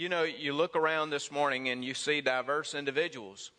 You know, you look around this morning and you see diverse individuals.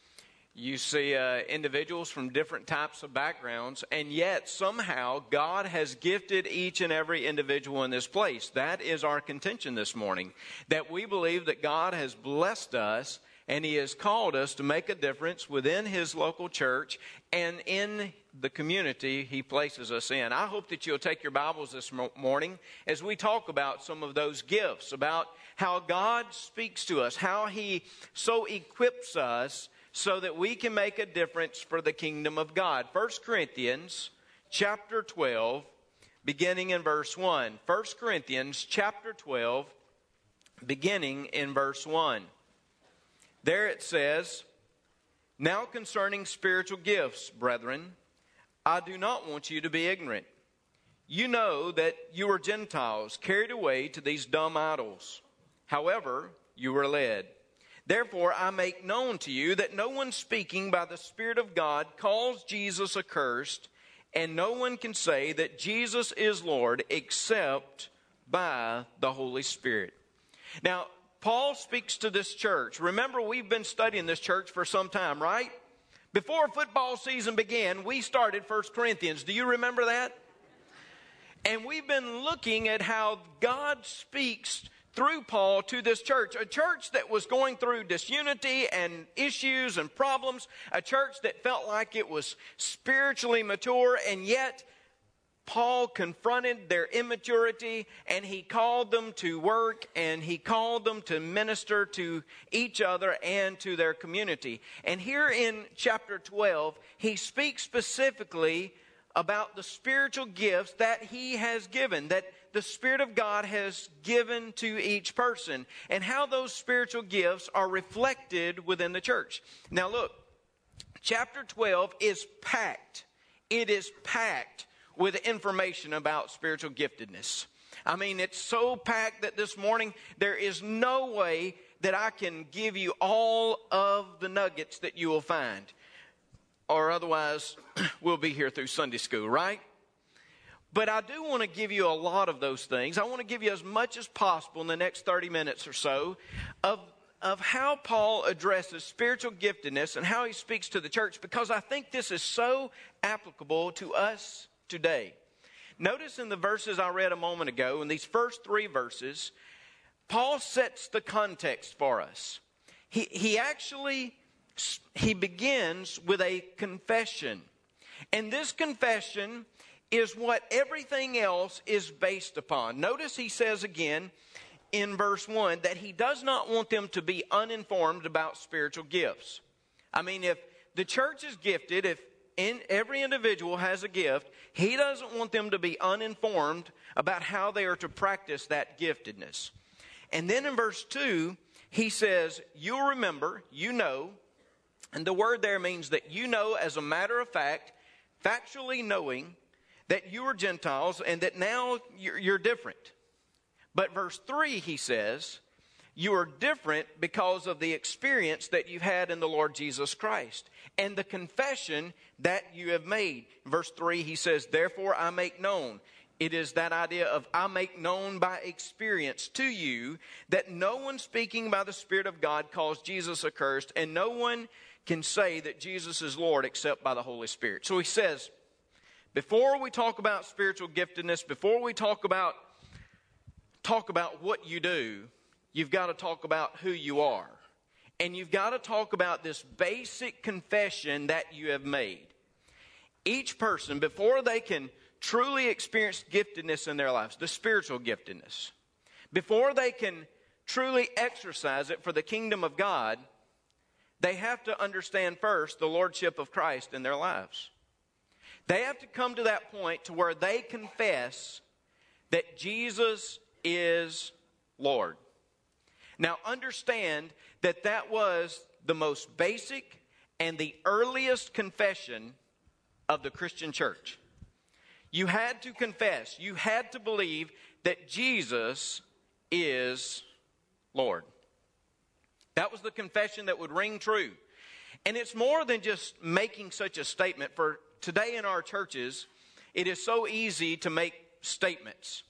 You see uh, individuals from different types of backgrounds, and yet somehow God has gifted each and every individual in this place. That is our contention this morning. That we believe that God has blessed us and He has called us to make a difference within His local church and in the community He places us in. I hope that you'll take your Bibles this morning as we talk about some of those gifts, about how God speaks to us, how He so equips us so that we can make a difference for the kingdom of God. 1 Corinthians chapter 12 beginning in verse 1. 1 Corinthians chapter 12 beginning in verse 1. There it says, Now concerning spiritual gifts, brethren, I do not want you to be ignorant. You know that you are Gentiles, carried away to these dumb idols. However, you were led. Therefore, I make known to you that no one speaking by the Spirit of God calls Jesus accursed, and no one can say that Jesus is Lord except by the Holy Spirit. Now, Paul speaks to this church. Remember, we've been studying this church for some time, right? Before football season began, we started 1 Corinthians. Do you remember that? And we've been looking at how God speaks through Paul to this church, a church that was going through disunity and issues and problems, a church that felt like it was spiritually mature, and yet Paul confronted their immaturity and he called them to work and he called them to minister to each other and to their community. And here in chapter 12, he speaks specifically about the spiritual gifts that he has given, that the Spirit of God has given to each person, and how those spiritual gifts are reflected within the church. Now, look, chapter 12 is packed. It is packed with information about spiritual giftedness. I mean, it's so packed that this morning there is no way that I can give you all of the nuggets that you will find. Or otherwise, we'll be here through Sunday school, right? But I do want to give you a lot of those things. I want to give you as much as possible in the next 30 minutes or so of, of how Paul addresses spiritual giftedness and how he speaks to the church because I think this is so applicable to us today. Notice in the verses I read a moment ago, in these first three verses, Paul sets the context for us. He, he actually he begins with a confession. And this confession is what everything else is based upon. Notice he says again in verse 1 that he does not want them to be uninformed about spiritual gifts. I mean, if the church is gifted, if in, every individual has a gift, he doesn't want them to be uninformed about how they are to practice that giftedness. And then in verse 2, he says, You'll remember, you know, and the word there means that you know as a matter of fact, factually knowing that you are Gentiles and that now you're, you're different. But verse 3, he says, you are different because of the experience that you've had in the Lord Jesus Christ and the confession that you have made. Verse 3, he says, Therefore I make known. It is that idea of I make known by experience to you that no one speaking by the Spirit of God calls Jesus accursed, and no one can say that Jesus is Lord except by the Holy Spirit. So he says, before we talk about spiritual giftedness, before we talk about talk about what you do, you've got to talk about who you are. And you've got to talk about this basic confession that you have made. Each person, before they can truly experience giftedness in their lives, the spiritual giftedness, before they can truly exercise it for the kingdom of God, they have to understand first the lordship of Christ in their lives. They have to come to that point to where they confess that Jesus is Lord. Now, understand that that was the most basic and the earliest confession of the Christian church. You had to confess, you had to believe that Jesus is Lord. That was the confession that would ring true. And it's more than just making such a statement. For today in our churches, it is so easy to make statements.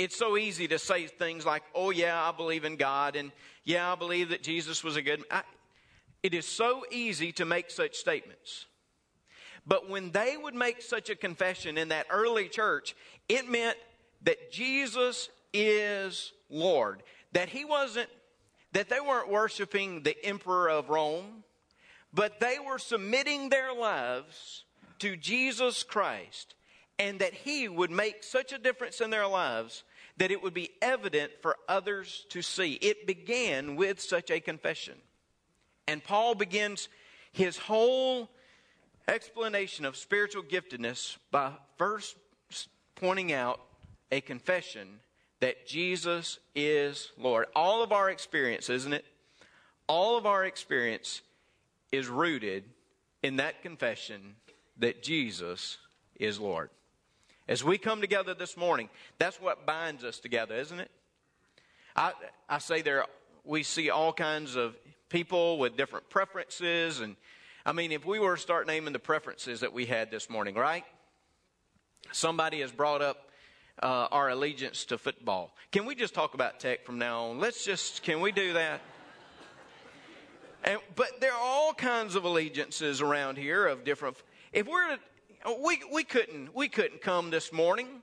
It's so easy to say things like, oh, yeah, I believe in God, and yeah, I believe that Jesus was a good. I, it is so easy to make such statements. But when they would make such a confession in that early church, it meant that Jesus is Lord. That he wasn't, that they weren't worshiping the emperor of Rome, but they were submitting their lives to Jesus Christ and that he would make such a difference in their lives that it would be evident for others to see. It began with such a confession. And Paul begins his whole explanation of spiritual giftedness by first pointing out a confession that Jesus is Lord. All of our experience, isn't it? All of our experience is rooted in that confession that Jesus is Lord. As we come together this morning, that's what binds us together, isn't it? I, I say there, we see all kinds of people with different preferences. And I mean, if we were to start naming the preferences that we had this morning, right? Somebody has brought up uh, our allegiance to football. Can we just talk about tech from now on? Let's just, can we do that? And, but there are all kinds of allegiances around here of different. If we're, we, we couldn't, we couldn't come this morning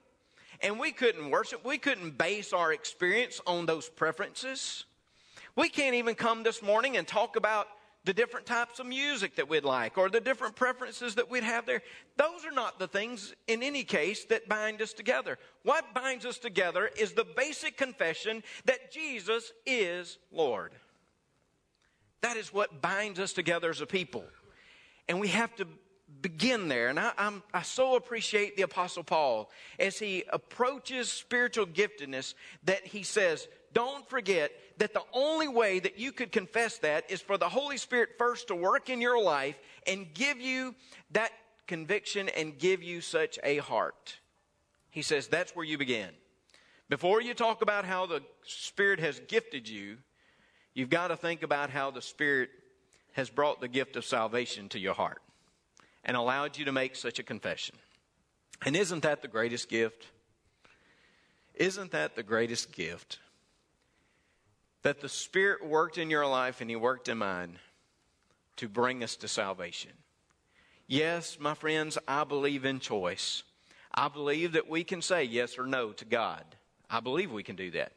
and we couldn't worship. We couldn't base our experience on those preferences. We can't even come this morning and talk about the different types of music that we'd like or the different preferences that we'd have there. Those are not the things, in any case, that bind us together. What binds us together is the basic confession that Jesus is Lord. That is what binds us together as a people. And we have to begin there. And I, I'm, I so appreciate the Apostle Paul as he approaches spiritual giftedness that he says, don't forget that the only way that you could confess that is for the Holy Spirit first to work in your life and give you that conviction and give you such a heart. He says that's where you begin. Before you talk about how the Spirit has gifted you, you've got to think about how the Spirit has brought the gift of salvation to your heart and allowed you to make such a confession. And isn't that the greatest gift? Isn't that the greatest gift? that the Spirit worked in your life and He worked in mine to bring us to salvation. Yes, my friends, I believe in choice. I believe that we can say yes or no to God. I believe we can do that.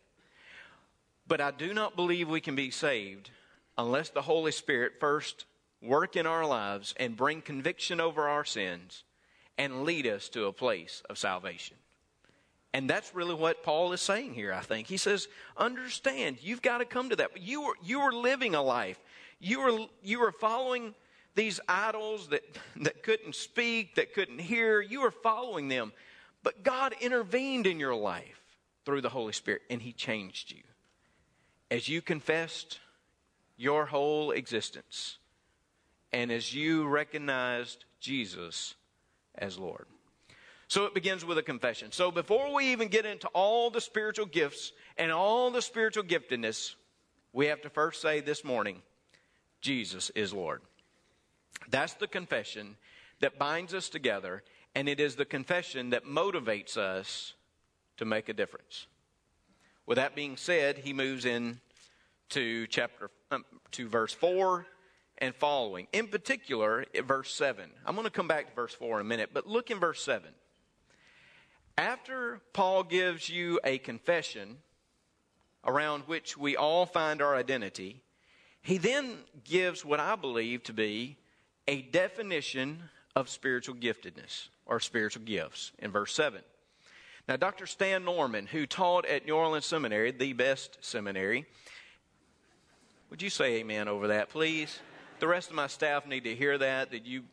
But I do not believe we can be saved unless the Holy Spirit first work in our lives and bring conviction over our sins and lead us to a place of salvation. And that's really what Paul is saying here, I think. He says, understand, you've got to come to that. You were, you were living a life. You were, you were following these idols that, that couldn't speak, that couldn't hear. You were following them. But God intervened in your life through the Holy Spirit, and He changed you. As you confessed your whole existence, and as you recognized Jesus as Lord. So it begins with a confession. So before we even get into all the spiritual gifts and all the spiritual giftedness, we have to first say this morning, Jesus is Lord. That's the confession that binds us together, and it is the confession that motivates us to make a difference. With that being said, he moves in to chapter um, to verse 4 and following. In particular, verse 7. I'm going to come back to verse 4 in a minute, but look in verse 7. After Paul gives you a confession around which we all find our identity, he then gives what I believe to be a definition of spiritual giftedness or spiritual gifts in verse 7. Now, Dr. Stan Norman, who taught at New Orleans Seminary, the best seminary, would you say amen over that, please? The rest of my staff need to hear that, that you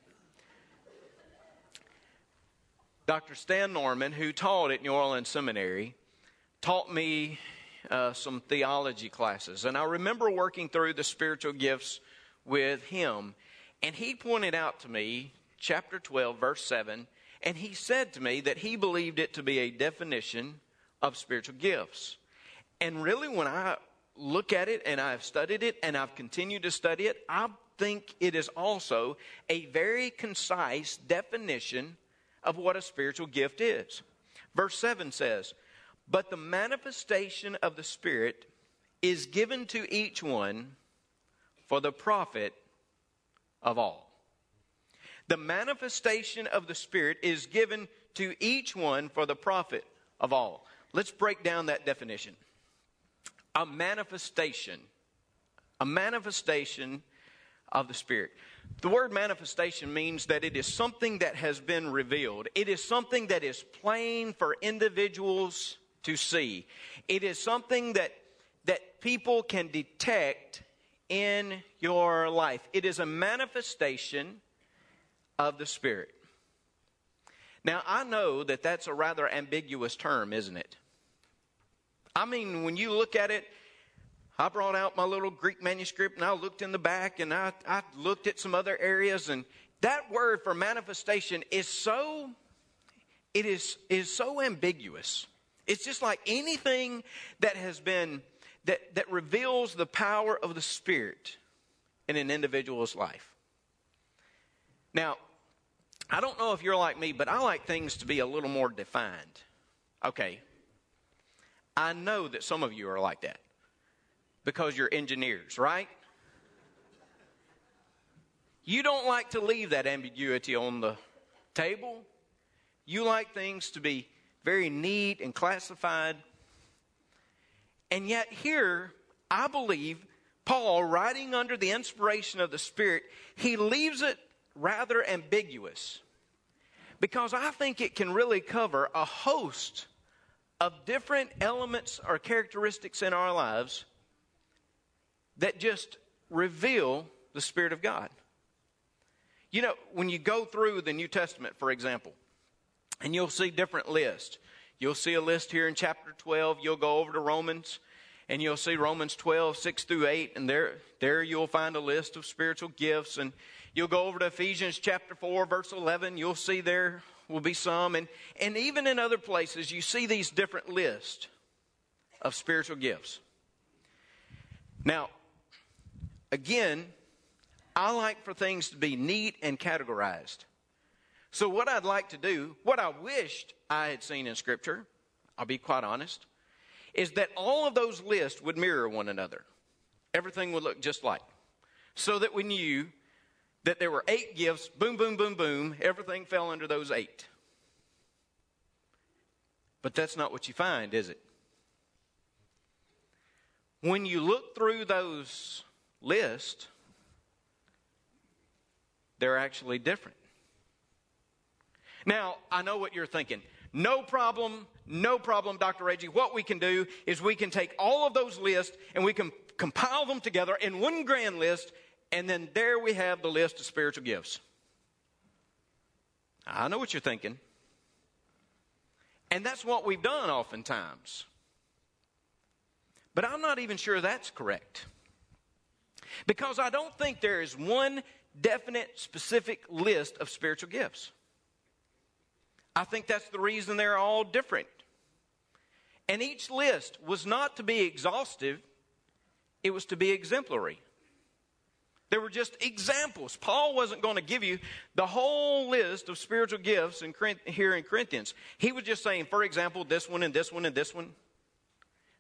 Dr. Stan Norman, who taught at New Orleans Seminary, taught me uh, some theology classes. And I remember working through the spiritual gifts with him. And he pointed out to me, chapter 12, verse 7, and he said to me that he believed it to be a definition of spiritual gifts. And really, when I look at it and I've studied it and I've continued to study it, I think it is also a very concise definition of what a spiritual gift is. Verse 7 says, But the manifestation of the Spirit is given to each one for the profit of all. The manifestation of the Spirit is given to each one for the profit of all. Let's break down that definition. A manifestation, a manifestation of the Spirit. The word manifestation means that it is something that has been revealed. It is something that is plain for individuals to see. It is something that, that people can detect in your life. It is a manifestation of the Spirit. Now, I know that that's a rather ambiguous term, isn't it? I mean, when you look at it, I brought out my little Greek manuscript and I looked in the back and I, I looked at some other areas, and that word for manifestation is so it is is so ambiguous. It's just like anything that has been that, that reveals the power of the Spirit in an individual's life. Now, I don't know if you're like me, but I like things to be a little more defined. Okay. I know that some of you are like that because you're engineers, right? You don't like to leave that ambiguity on the table. You like things to be very neat and classified. And yet, here, I believe Paul, writing under the inspiration of the Spirit, he leaves it rather ambiguous because I think it can really cover a host of different elements or characteristics in our lives that just reveal the Spirit of God. You know, when you go through the New Testament, for example, and you'll see different lists. You'll see a list here in chapter 12. You'll go over to Romans and you'll see Romans 12, 6 through 8, and there, there you'll find a list of spiritual gifts. And you'll go over to Ephesians chapter 4, verse 11. You'll see there will be some. And, and even in other places, you see these different lists of spiritual gifts. Now, again, I like for things to be neat and categorized. So, what I'd like to do, what I wished I had seen in Scripture, I'll be quite honest, is that all of those lists would mirror one another. Everything would look just like. So that we knew that there were eight gifts, boom, boom, boom, boom, everything fell under those eight. But that's not what you find, is it? When you look through those lists, they're actually different. Now, I know what you're thinking. No problem, no problem, Dr. Reggie. What we can do is we can take all of those lists and we can compile them together in one grand list, and then there we have the list of spiritual gifts. I know what you're thinking. And that's what we've done oftentimes. But I'm not even sure that's correct. Because I don't think there is one definite, specific list of spiritual gifts. I think that's the reason they're all different. And each list was not to be exhaustive, it was to be exemplary. There were just examples. Paul wasn't going to give you the whole list of spiritual gifts in, here in Corinthians. He was just saying, for example, this one and this one and this one.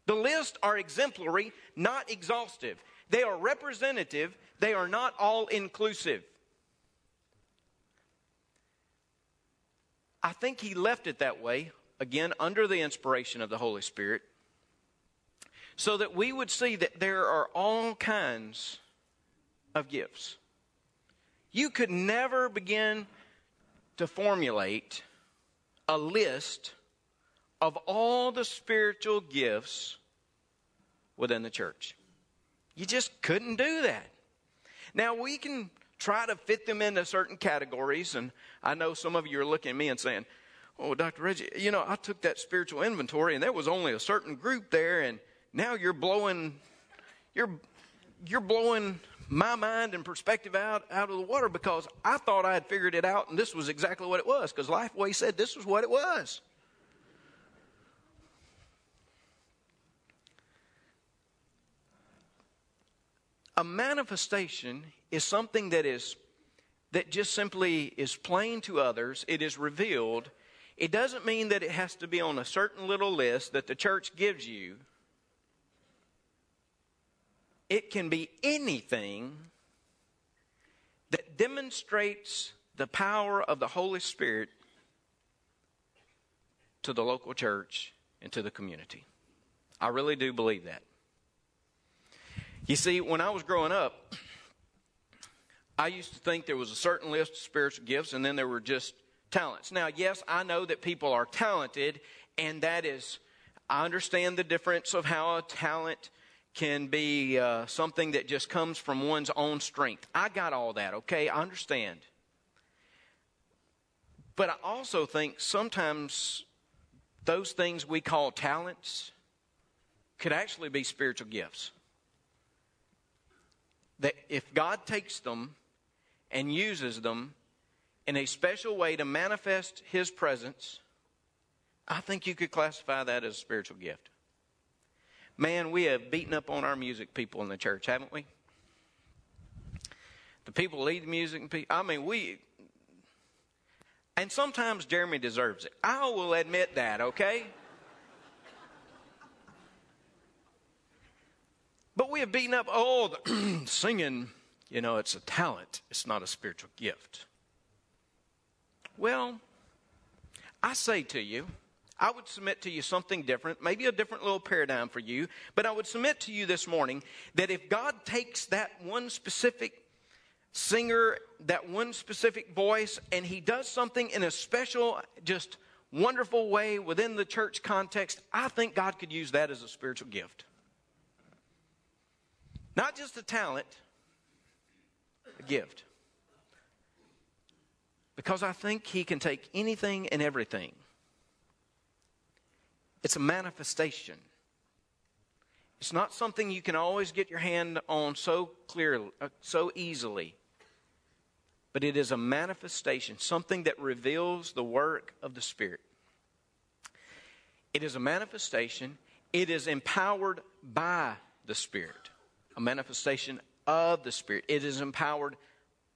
The lists are exemplary, not exhaustive. They are representative, they are not all inclusive. I think he left it that way, again, under the inspiration of the Holy Spirit, so that we would see that there are all kinds of gifts. You could never begin to formulate a list of all the spiritual gifts within the church. You just couldn't do that. Now, we can try to fit them into certain categories. And I know some of you are looking at me and saying, Oh, Dr. Reggie, you know, I took that spiritual inventory and there was only a certain group there, and now you're blowing, you're, you're blowing my mind and perspective out, out of the water because I thought I had figured it out and this was exactly what it was because Lifeway said this was what it was. A manifestation is something that is that just simply is plain to others, it is revealed, It doesn't mean that it has to be on a certain little list that the church gives you. It can be anything that demonstrates the power of the Holy Spirit to the local church and to the community. I really do believe that. You see, when I was growing up, I used to think there was a certain list of spiritual gifts and then there were just talents. Now, yes, I know that people are talented, and that is, I understand the difference of how a talent can be uh, something that just comes from one's own strength. I got all that, okay? I understand. But I also think sometimes those things we call talents could actually be spiritual gifts. That if God takes them and uses them in a special way to manifest His presence, I think you could classify that as a spiritual gift. Man, we have beaten up on our music people in the church, haven't we? The people lead the music. I mean, we. And sometimes Jeremy deserves it. I will admit that, okay? But we have beaten up, oh, singing, you know, it's a talent, it's not a spiritual gift. Well, I say to you, I would submit to you something different, maybe a different little paradigm for you, but I would submit to you this morning that if God takes that one specific singer, that one specific voice, and he does something in a special, just wonderful way within the church context, I think God could use that as a spiritual gift. Not just a talent, a gift. Because I think he can take anything and everything. It's a manifestation. It's not something you can always get your hand on so clearly, uh, so easily. But it is a manifestation, something that reveals the work of the Spirit. It is a manifestation. It is empowered by the Spirit. A manifestation of the Spirit. It is empowered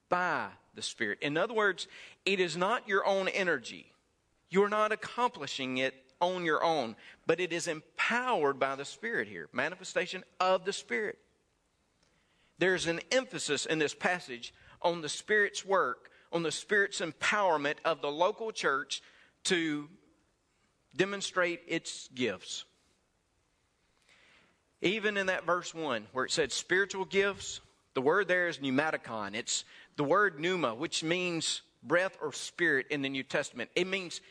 by the Spirit. In other words, it is not your own energy. You're not accomplishing it on your own, but it is empowered by the Spirit here. Manifestation of the Spirit. There's an emphasis in this passage on the Spirit's work, on the Spirit's empowerment of the local church to demonstrate its gifts. Even in that verse 1, where it said spiritual gifts, the word there is pneumaticon. It's the word pneuma, which means breath or spirit in the New Testament. It means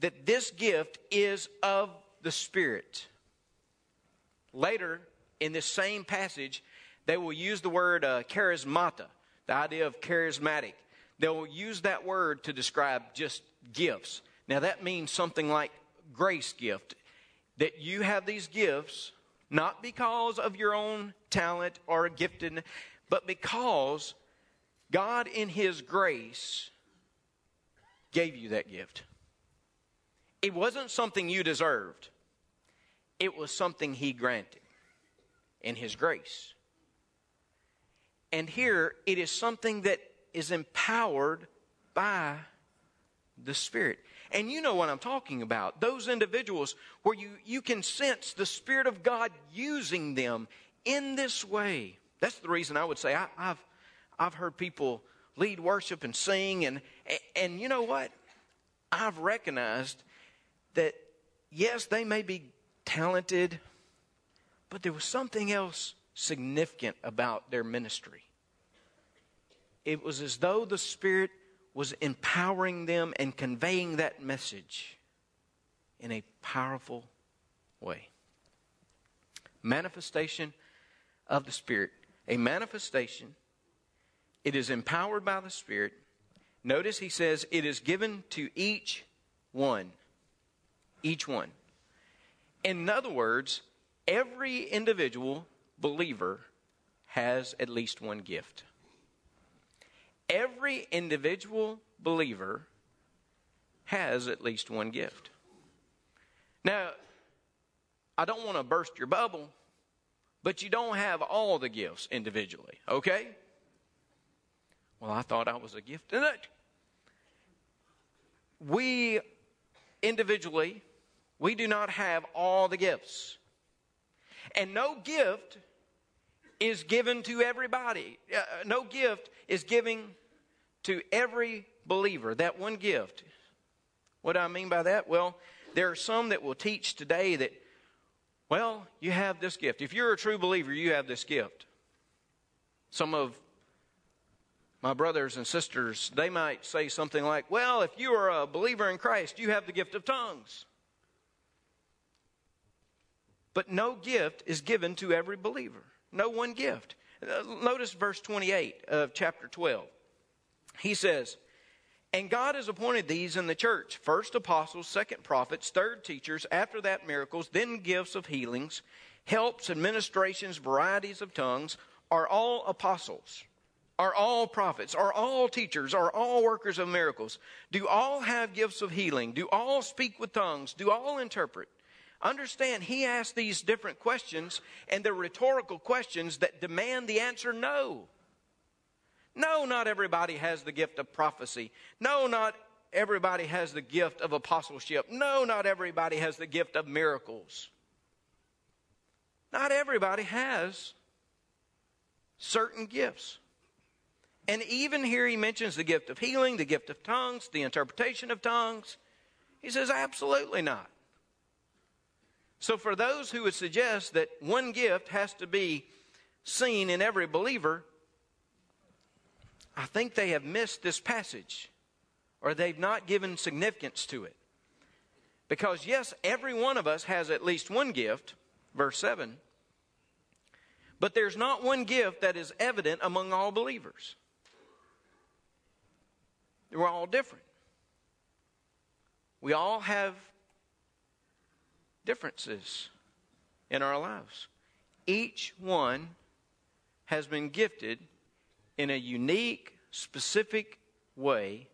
that this gift is of the Spirit. Later in this same passage, they will use the word uh, charismata, the idea of charismatic. They will use that word to describe just gifts. Now, that means something like grace gift, that you have these gifts not because of your own talent or gifted, but because God, in His grace, gave you that gift. It wasn't something you deserved, it was something He granted in His grace. And here, it is something that is empowered by the Spirit. And you know what I'm talking about. Those individuals where you, you can sense the Spirit of God using them in this way. That's the reason I would say I, have I've heard people lead worship and sing, and, and you know what? I've recognized that, yes, they may be talented, but there was something else significant about their ministry. It was as though the Spirit was empowering them and conveying that message in a powerful way. Manifestation of the Spirit. A manifestation, it is empowered by the Spirit. Notice he says it is given to each one each one. In other words, every individual believer has at least one gift. Every individual believer has at least one gift. Now, I don't want to burst your bubble, but you don't have all the gifts individually, okay? Well, I thought I was a gift. in it. We individually, we do not have all the gifts. And no gift is given to everybody. Uh, no gift is giving to every believer. That one gift. What do I mean by that? Well, there are some that will teach today that, well, you have this gift. If you're a true believer, you have this gift. Some of my brothers and sisters, they might say something like, well, if you are a believer in Christ, you have the gift of tongues. But no gift is given to every believer. No one gift. Uh, notice verse 28 of chapter 12. He says, And God has appointed these in the church first apostles, second prophets, third teachers, after that miracles, then gifts of healings, helps, administrations, varieties of tongues. Are all apostles? Are all prophets? Are all teachers? Are all workers of miracles? Do all have gifts of healing? Do all speak with tongues? Do all interpret? Understand, he asked these different questions, and they're rhetorical questions that demand the answer no. No, not everybody has the gift of prophecy. No, not everybody has the gift of apostleship. No, not everybody has the gift of miracles. Not everybody has certain gifts. And even here he mentions the gift of healing, the gift of tongues, the interpretation of tongues. He says, absolutely not. So, for those who would suggest that one gift has to be seen in every believer, I think they have missed this passage or they've not given significance to it. Because, yes, every one of us has at least one gift, verse 7, but there's not one gift that is evident among all believers. We're all different. We all have differences in our lives. Each one has been gifted in a unique, specific way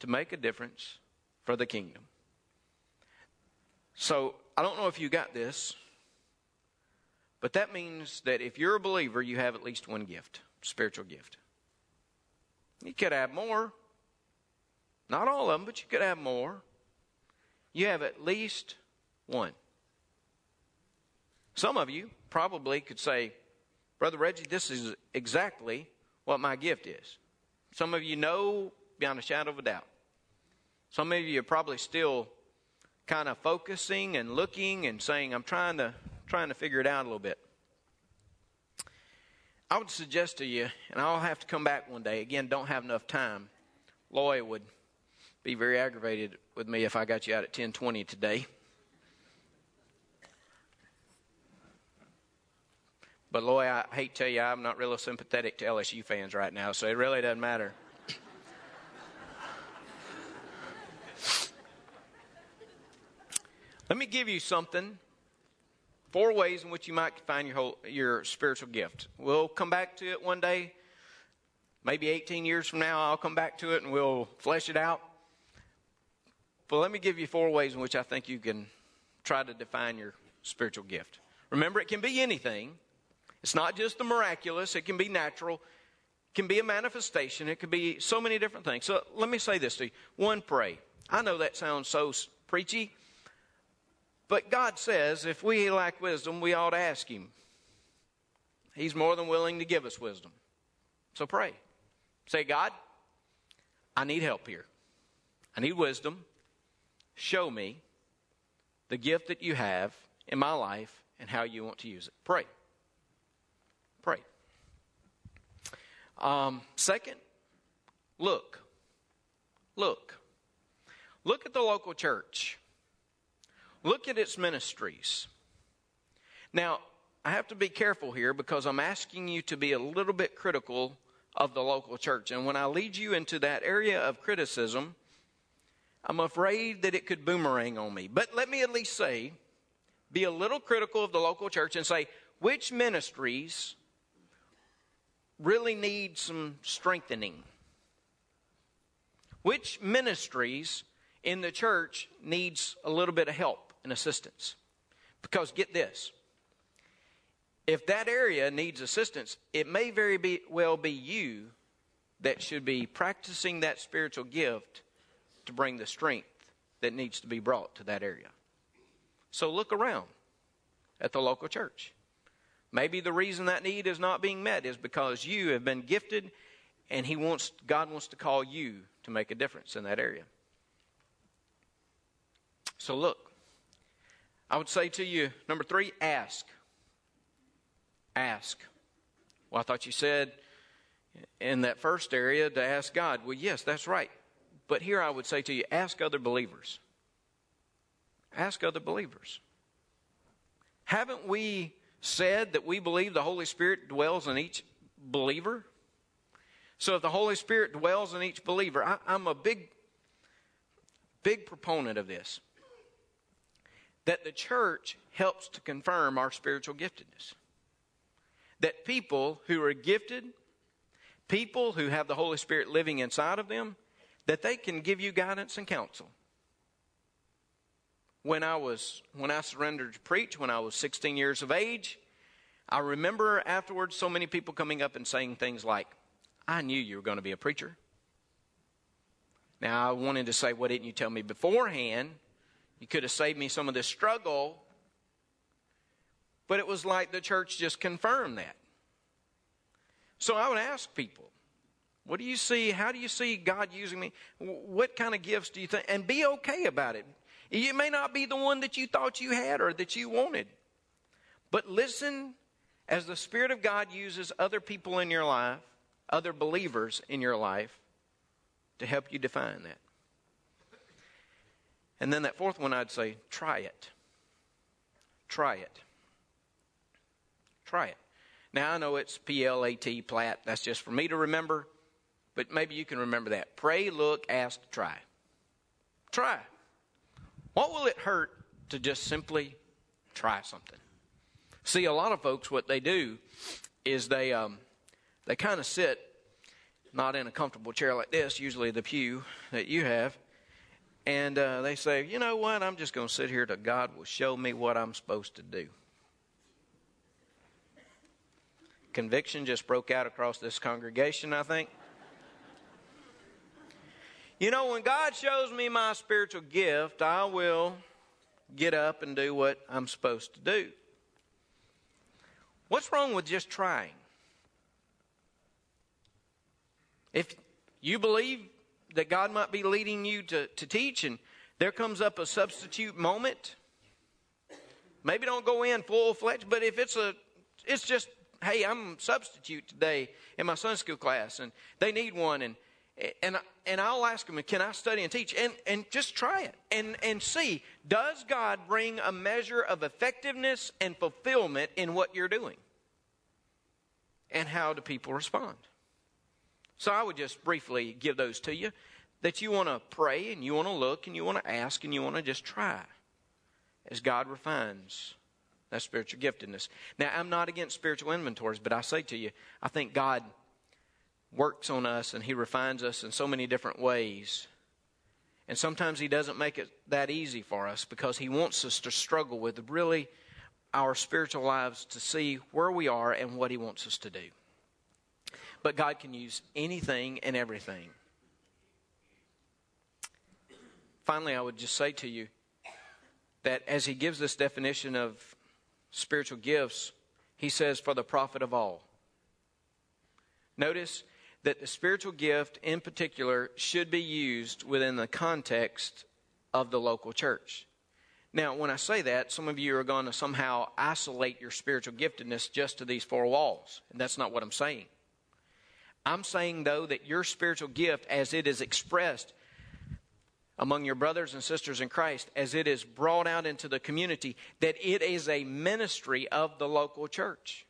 to make a difference for the kingdom. So, I don't know if you got this, but that means that if you're a believer, you have at least one gift, spiritual gift. You could have more. Not all of them, but you could have more. You have at least one. Some of you probably could say, Brother Reggie, this is exactly what my gift is. Some of you know beyond a shadow of a doubt. Some of you are probably still kind of focusing and looking and saying, I'm trying to trying to figure it out a little bit. I would suggest to you, and I'll have to come back one day. Again, don't have enough time. Loy would be very aggravated with me if I got you out at 1020 today. But Loy, I hate to tell you, I'm not really sympathetic to LSU fans right now, so it really doesn't matter. Let me give you something. Four ways in which you might find your whole, your spiritual gift. We'll come back to it one day. Maybe 18 years from now, I'll come back to it and we'll flesh it out. But let me give you four ways in which I think you can try to define your spiritual gift. Remember, it can be anything. It's not just the miraculous, it can be natural, it can be a manifestation, it could be so many different things. So let me say this to you. One, pray. I know that sounds so preachy, but God says if we lack wisdom, we ought to ask Him. He's more than willing to give us wisdom. So pray. Say, God, I need help here. I need wisdom. Show me the gift that you have in my life and how you want to use it. Pray. Pray. Um, second, look. Look. Look at the local church. Look at its ministries. Now, I have to be careful here because I'm asking you to be a little bit critical of the local church. And when I lead you into that area of criticism, I'm afraid that it could boomerang on me. But let me at least say, be a little critical of the local church and say, which ministries really need some strengthening? Which ministries in the church needs a little bit of help and assistance? Because get this. If that area needs assistance, it may very be, well be you that should be practicing that spiritual gift to bring the strength that needs to be brought to that area. So look around at the local church. Maybe the reason that need is not being met is because you have been gifted and he wants God wants to call you to make a difference in that area. So look, I would say to you number 3, ask. Ask. Well, I thought you said in that first area to ask God. Well, yes, that's right. But here I would say to you ask other believers. Ask other believers. Haven't we said that we believe the Holy Spirit dwells in each believer? So if the Holy Spirit dwells in each believer, I, am a big, big proponent of this. That the church helps to confirm our spiritual giftedness. That people who are gifted, people who have the Holy Spirit living inside of them, that they can give you guidance and counsel. When I was when I surrendered to preach when I was 16 years of age, I remember afterwards so many people coming up and saying things like, "I knew you were going to be a preacher." Now I wanted to say, "Why didn't you tell me beforehand? You could have saved me some of this struggle." But it was like the church just confirmed that. So I would ask people, what do you see? How do you see God using me? What kind of gifts do you think? And be okay about it. It may not be the one that you thought you had or that you wanted. But listen as the Spirit of God uses other people in your life, other believers in your life, to help you define that. And then that fourth one, I'd say, try it. Try it. Try it. Now, I know it's P L A T, plat. That's just for me to remember. But maybe you can remember that. Pray, look, ask, try. Try. What will it hurt to just simply try something? See, a lot of folks, what they do is they um, they kind of sit not in a comfortable chair like this, usually the pew that you have, and uh, they say, you know what, I'm just going to sit here till God will show me what I'm supposed to do. Conviction just broke out across this congregation, I think. You know, when God shows me my spiritual gift, I will get up and do what I'm supposed to do. What's wrong with just trying? If you believe that God might be leading you to, to teach and there comes up a substitute moment, maybe don't go in full fledged, but if it's a, it's just, hey, I'm substitute today in my Sunday school class and they need one and and and I'll ask them, can I study and teach? And and just try it and and see does God bring a measure of effectiveness and fulfillment in what you're doing? And how do people respond? So I would just briefly give those to you that you want to pray and you want to look and you want to ask and you want to just try as God refines that spiritual giftedness. Now I'm not against spiritual inventories, but I say to you, I think God works on us and He refines us in so many different ways. And sometimes He doesn't make it that easy for us because He wants us to struggle with really our spiritual lives to see where we are and what He wants us to do. But God can use anything and everything. Finally, I would just say to you that as He gives this definition of spiritual gifts, He says, for the profit of all. Notice that the spiritual gift in particular should be used within the context of the local church. Now, when I say that, some of you are going to somehow isolate your spiritual giftedness just to these four walls, and that's not what I'm saying. I'm saying, though, that your spiritual gift, as it is expressed among your brothers and sisters in Christ, as it is brought out into the community, that it is a ministry of the local church.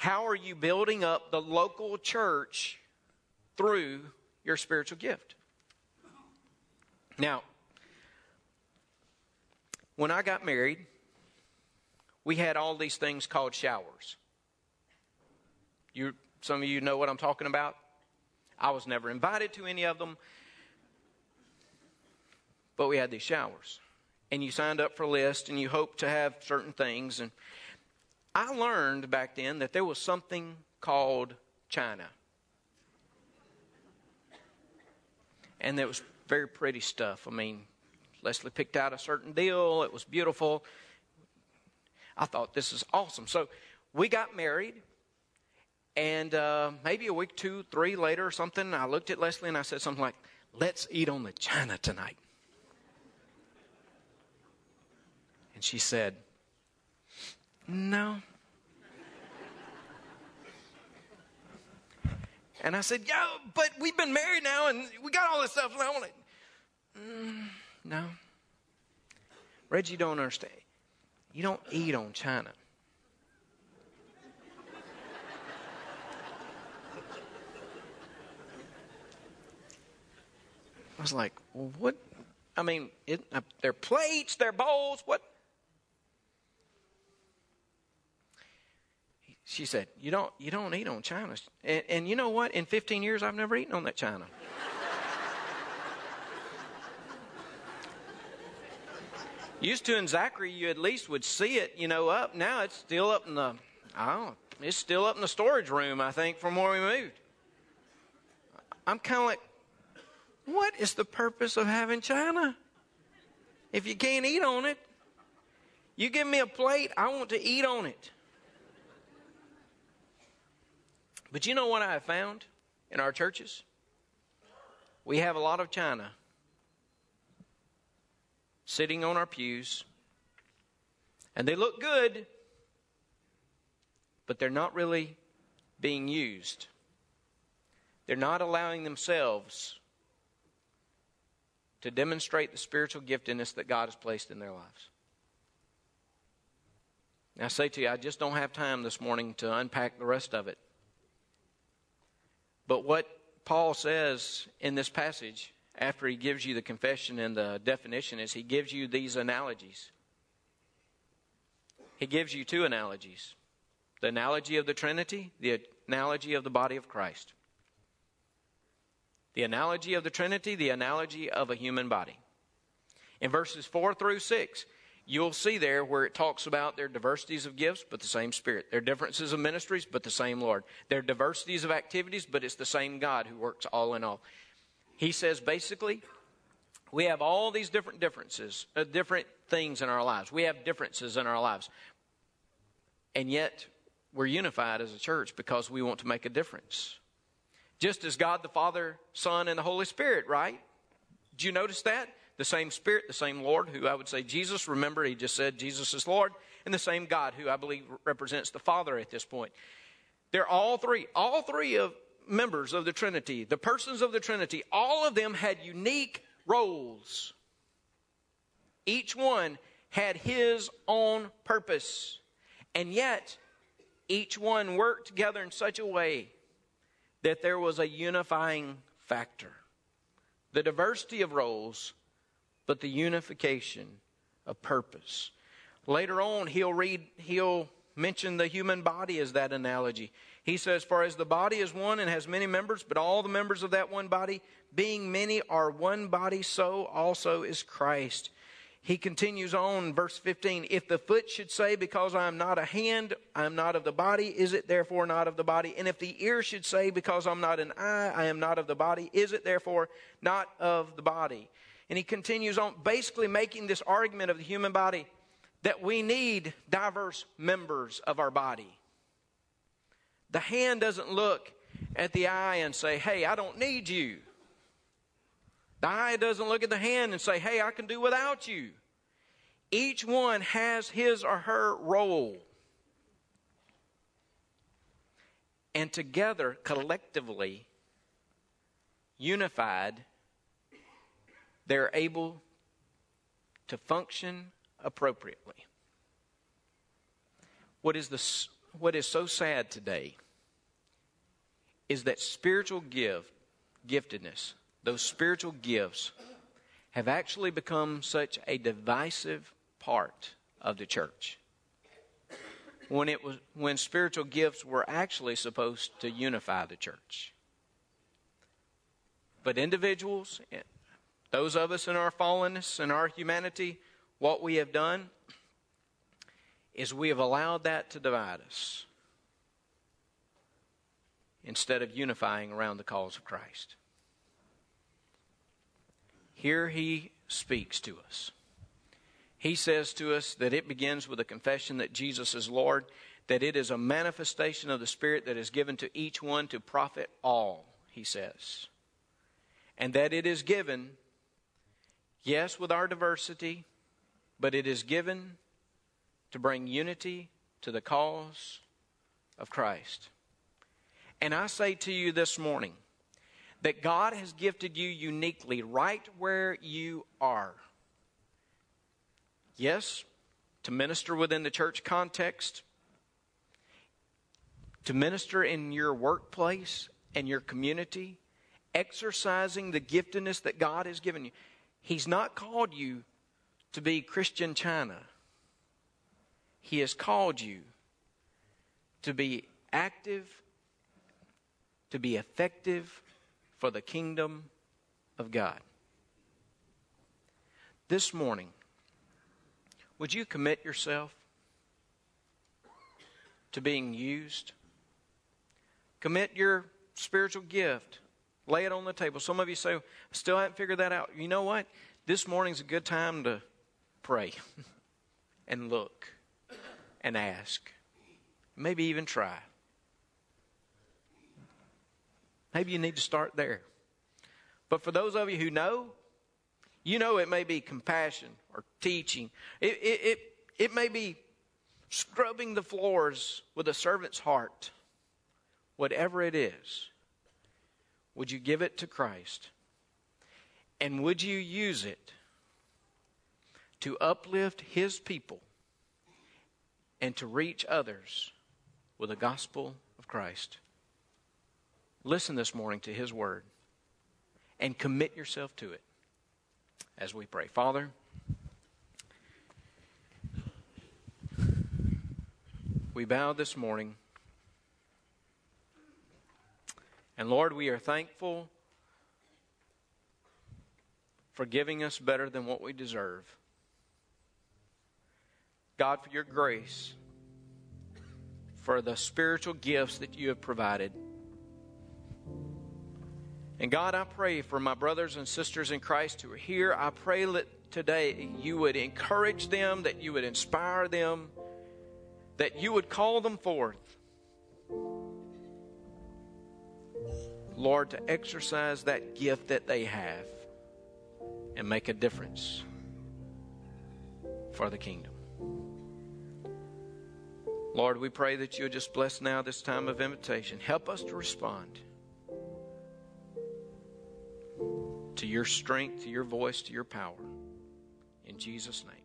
How are you building up the local church through your spiritual gift? Now, when I got married, we had all these things called showers. You, some of you know what I'm talking about. I was never invited to any of them, but we had these showers. And you signed up for a list and you hoped to have certain things. And I learned back then that there was something called China. And it was very pretty stuff. I mean, Leslie picked out a certain deal. It was beautiful. I thought this is awesome. So we got married. And uh, maybe a week, two, three later or something, I looked at Leslie and I said something like, Let's eat on the china tonight. And she said, No. And I said, Yeah, but we've been married now and we got all this stuff and I want to. Mm, no. Reggie, don't understand. You don't eat on china. I was like, well, what? I mean, it, uh, they're plates, they're bowls, what? She said, "You don't, you don't eat on china." And, and you know what? In 15 years, I've never eaten on that china. Used to in Zachary, you at least would see it, you know, up. Now it's still up in the, I don't it's still up in the storage room, I think, from where we moved. I'm kind of like, what is the purpose of having china? If you can't eat on it, you give me a plate, I want to eat on it. But you know what I have found in our churches? We have a lot of china sitting on our pews, and they look good, but they're not really being used. They're not allowing themselves to demonstrate the spiritual giftedness that God has placed in their lives. I say to you, I just don't have time this morning to unpack the rest of it. But what Paul says in this passage after he gives you the confession and the definition is he gives you these analogies. He gives you two analogies the analogy of the Trinity, the analogy of the body of Christ. The analogy of the Trinity, the analogy of a human body. In verses 4 through 6, you'll see there where it talks about their diversities of gifts, but the same Spirit. Their differences of ministries, but the same Lord. Their diversities of activities, but it's the same God who works all in all. He says basically, we have all these different differences, uh, different things in our lives. We have differences in our lives. And yet, we're unified as a church because we want to make a difference. Just as God the Father, Son, and the Holy Spirit, right? Did you notice that? The same Spirit, the same Lord, who I would say Jesus. Remember, he just said Jesus is Lord. And the same God, who I believe represents the Father at this point. They're all three, all three of members of the Trinity, the persons of the Trinity, all of them had unique roles. Each one had his own purpose. And yet, each one worked together in such a way that there was a unifying factor. The diversity of roles, but the unification of purpose. Later on, he'll read, he'll mention the human body as that analogy. He says, For as the body is one and has many members, but all the members of that one body, being many, are one body, so also is Christ. He continues on, verse 15 If the foot should say, Because I am not a hand, I am not of the body, is it therefore not of the body? And if the ear should say, Because I'm not an eye, I am not of the body, is it therefore not of the body? And he continues on, basically making this argument of the human body that we need diverse members of our body. The hand doesn't look at the eye and say, Hey, I don't need you. The eye doesn't look at the hand and say, Hey, I can do without you. Each one has his or her role. And together, collectively, unified, they're able to function appropriately. What is, the, what is so sad today is that spiritual gift, giftedness, those spiritual gifts, have actually become such a divisive part of the church. When it was when spiritual gifts were actually supposed to unify the church. But individuals, those of us in our fallenness and our humanity, what we have done is we have allowed that to divide us instead of unifying around the cause of Christ. Here he speaks to us. He says to us that it begins with a confession that Jesus is Lord, that it is a manifestation of the Spirit that is given to each one to profit all, he says. And that it is given, yes, with our diversity, but it is given to bring unity to the cause of Christ. And I say to you this morning that God has gifted you uniquely right where you are. Yes, to minister within the church context, to minister in your workplace and your community, exercising the giftedness that God has given you. He's not called you to be Christian China. He has called you to be active, to be effective for the kingdom of God. This morning, would you commit yourself to being used? Commit your spiritual gift. Lay it on the table. Some of you say, I still haven't figured that out. You know what? This morning's a good time to pray and look and ask. Maybe even try. Maybe you need to start there. But for those of you who know, you know it may be compassion or teaching. It, it, it, it may be scrubbing the floors with a servant's heart. Whatever it is, would you give it to Christ? And would you use it to uplift His people and to reach others with the gospel of Christ. Listen this morning to His word and commit yourself to it as we pray. Father, we bow this morning. And Lord, we are thankful for giving us better than what we deserve. God, for your grace, for the spiritual gifts that you have provided. And God, I pray for my brothers and sisters in Christ who are here. I pray that today you would encourage them, that you would inspire them, that you would call them forth. Lord, to exercise that gift that they have and make a difference for the kingdom. Lord, we pray that you'll just bless now this time of invitation. Help us to respond to your strength, to your voice, to your power. In Jesus' name.